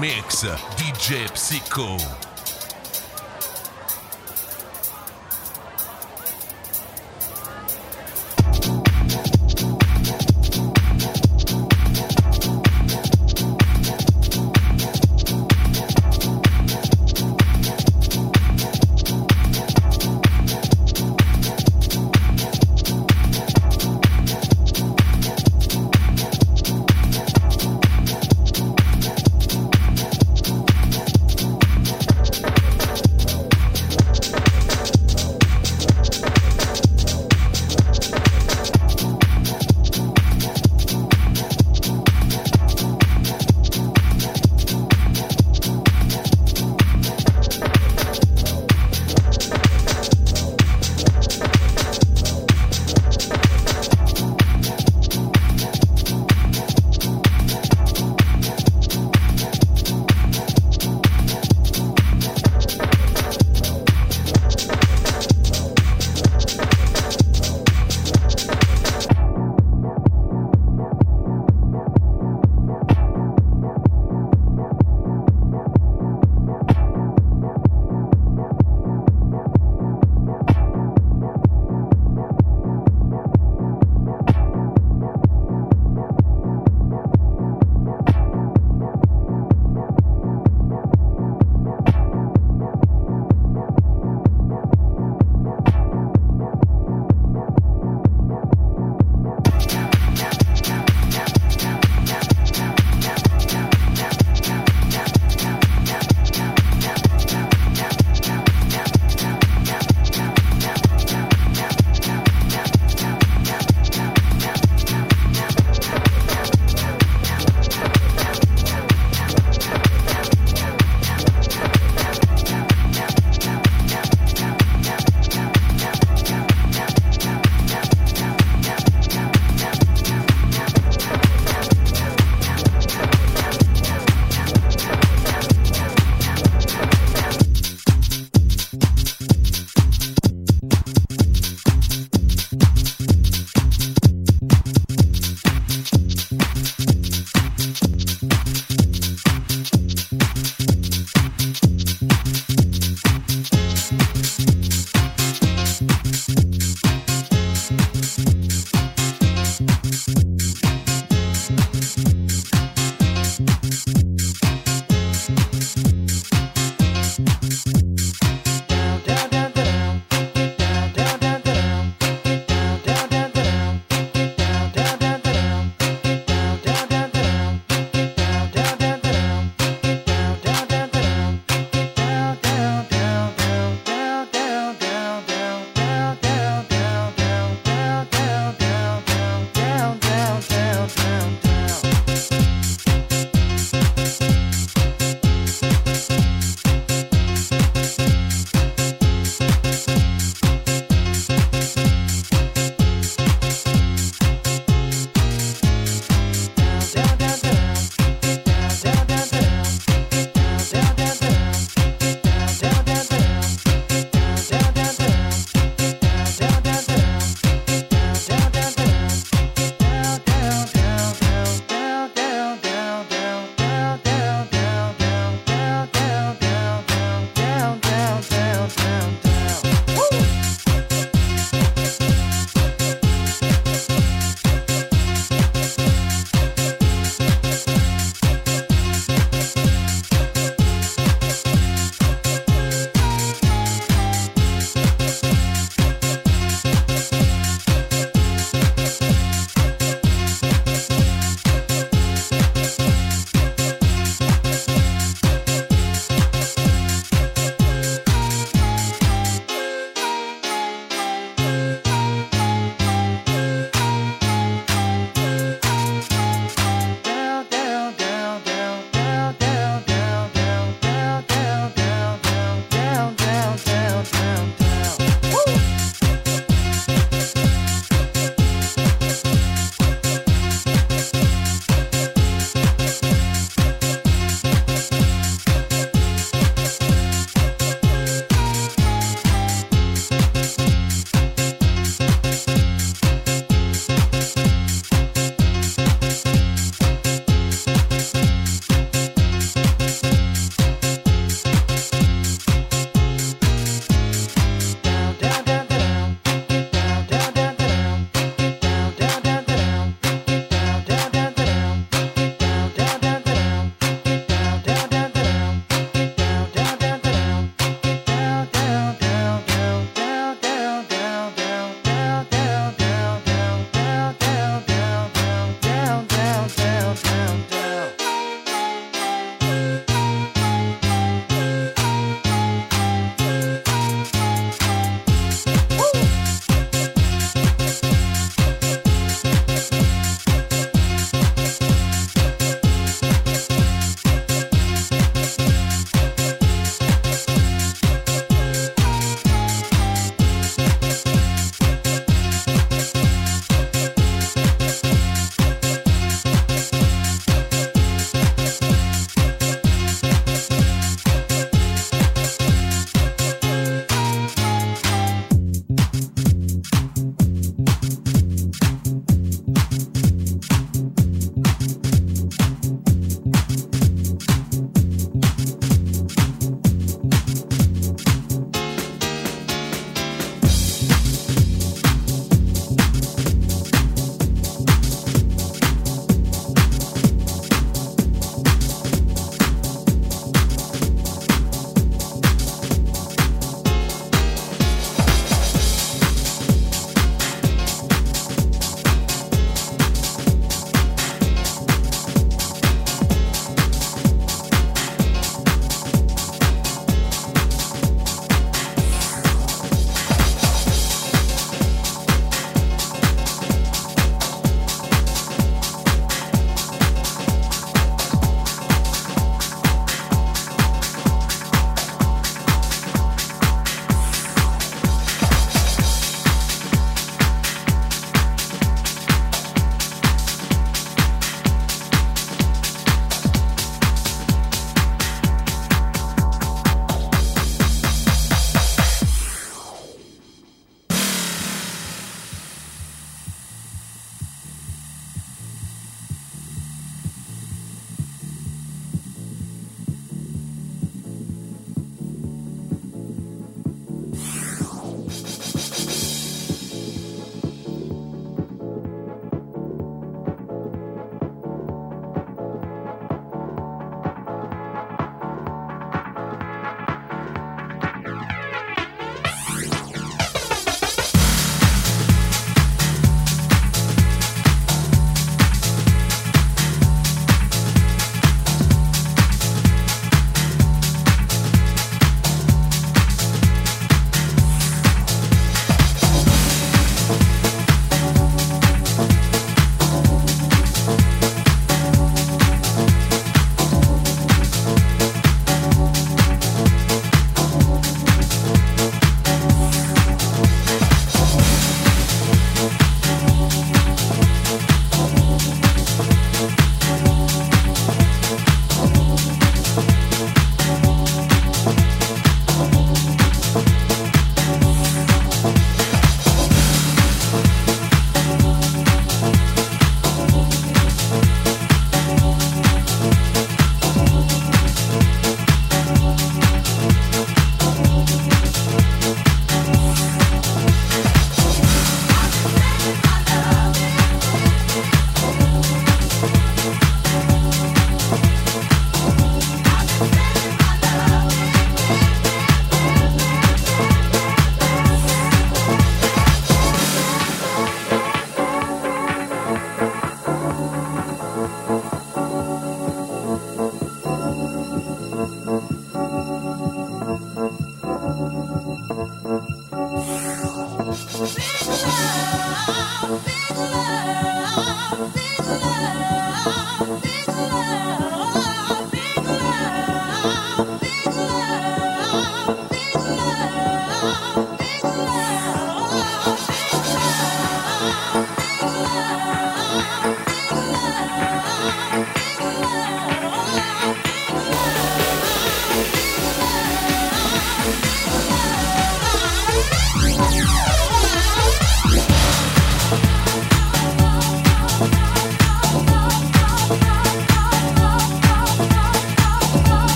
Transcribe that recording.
mixa Mix, DJ Psycho.